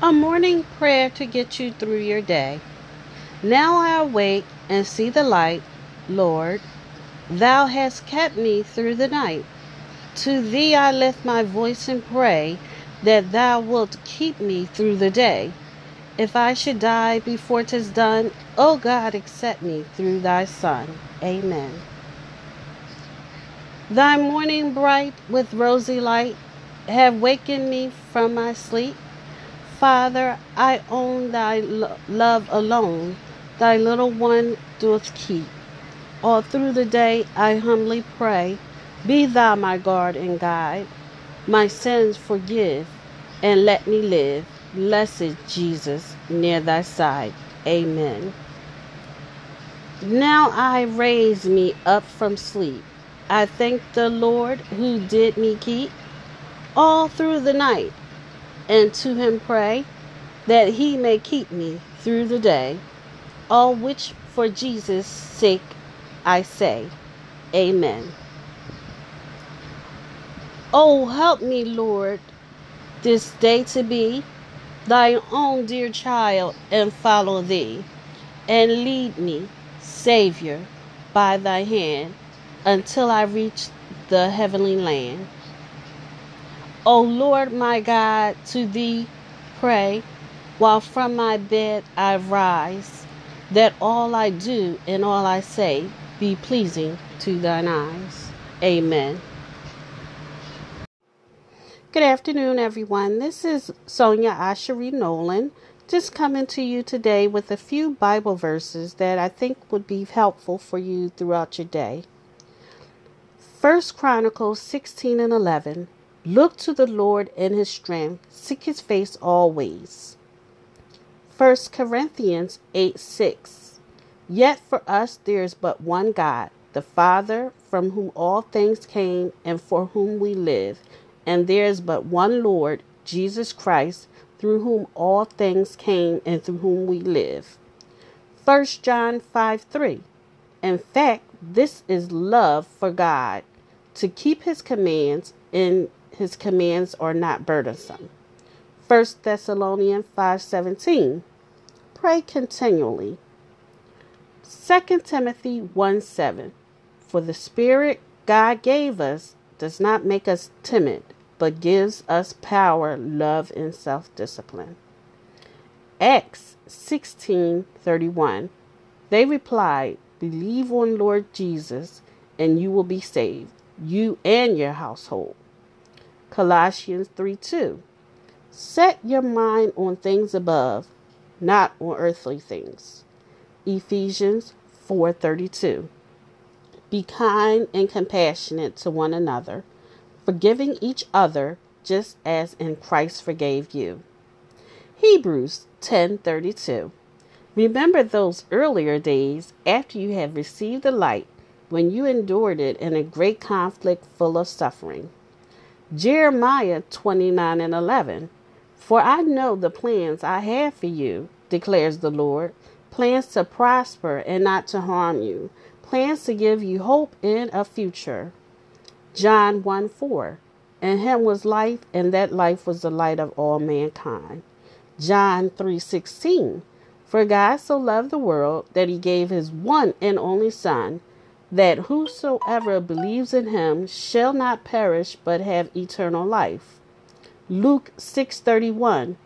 A morning prayer to get you through your day. Now I awake and see the light, Lord. Thou hast kept me through the night. To thee I lift my voice and pray that thou wilt keep me through the day. If I should die before 'tis done, O God, accept me through thy Son. Amen. Thy morning bright with rosy light have wakened me from my sleep. Father, I own thy lo- love alone, thy little one doth keep. All through the day I humbly pray, be thou my guard and guide. My sins forgive, and let me live, blessed Jesus, near thy side. Amen. Now I raise me up from sleep. I thank the Lord who did me keep all through the night and to him pray that he may keep me through the day. All which for Jesus' sake I say, Amen. Oh, help me, Lord, this day to be thy own dear child and follow thee, and lead me, Savior, by thy hand until I reach the heavenly land. O Lord my God, to thee pray, while from my bed I rise, that all I do and all I say be pleasing to thine eyes. Amen. Good afternoon, everyone. This is Sonya Ashery Nolan, just coming to you today with a few Bible verses that I think would be helpful for you throughout your day. First Chronicles 16 and 11. Look to the Lord in his strength, seek his face always. 1 Corinthians 8 6. Yet for us there is but one God, the Father, from whom all things came and for whom we live, and there is but one Lord, Jesus Christ, through whom all things came and through whom we live. 1 John 5 3. In fact, this is love for God, to keep his commands in his commands are not burdensome. 1 Thessalonians 5:17 Pray continually. 2 Timothy 1 7 For the Spirit God gave us does not make us timid, but gives us power, love, and self discipline. Acts 16:31 They replied, Believe on Lord Jesus, and you will be saved, you and your household. Colossians 3 2. Set your mind on things above, not on earthly things. Ephesians 4:32. Be kind and compassionate to one another, forgiving each other just as in Christ forgave you. Hebrews 10:32. Remember those earlier days after you had received the light when you endured it in a great conflict full of suffering. Jeremiah 29 and 11. For I know the plans I have for you, declares the Lord plans to prosper and not to harm you, plans to give you hope in a future. John 1 4. In him was life, and that life was the light of all mankind. John 3 16. For God so loved the world that he gave his one and only Son that whosoever believes in him shall not perish but have eternal life. Luke 6:31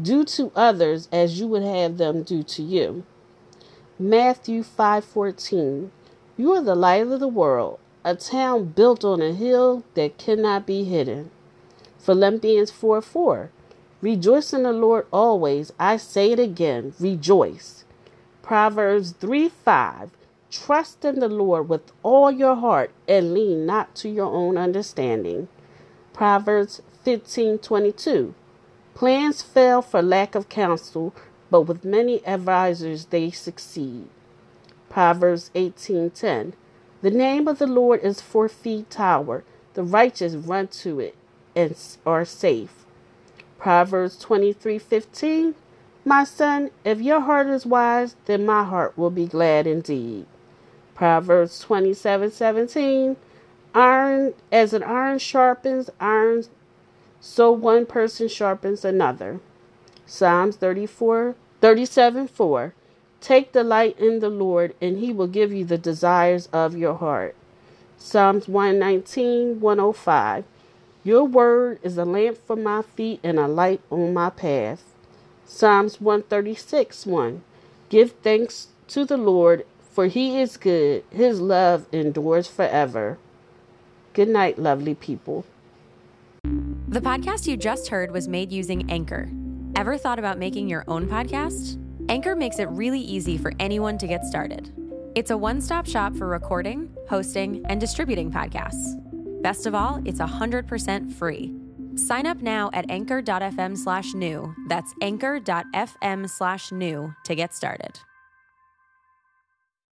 Do to others as you would have them do to you. Matthew 5:14 You are the light of the world, a town built on a hill that cannot be hidden. Philippians 4 4. Rejoice in the Lord always. I say it again, rejoice. Proverbs 3 5. Trust in the Lord with all your heart and lean not to your own understanding. Proverbs 15:22. Plans fail for lack of counsel, but with many advisers they succeed. Proverbs 18:10. The name of the Lord is four feet tower. The righteous run to it and are safe. Proverbs 23:15. My son, if your heart is wise, then my heart will be glad indeed. Proverbs 27:17 Iron as an iron sharpens iron so one person sharpens another. Psalms 34, 37 4. Take delight in the Lord, and he will give you the desires of your heart. Psalms 119, 105. Your word is a lamp for my feet and a light on my path. Psalms 136, 1. Give thanks to the Lord, for he is good. His love endures forever. Good night, lovely people. The podcast you just heard was made using Anchor. Ever thought about making your own podcast? Anchor makes it really easy for anyone to get started. It's a one stop shop for recording, hosting, and distributing podcasts. Best of all, it's 100% free. Sign up now at anchor.fm slash new. That's anchor.fm slash new to get started.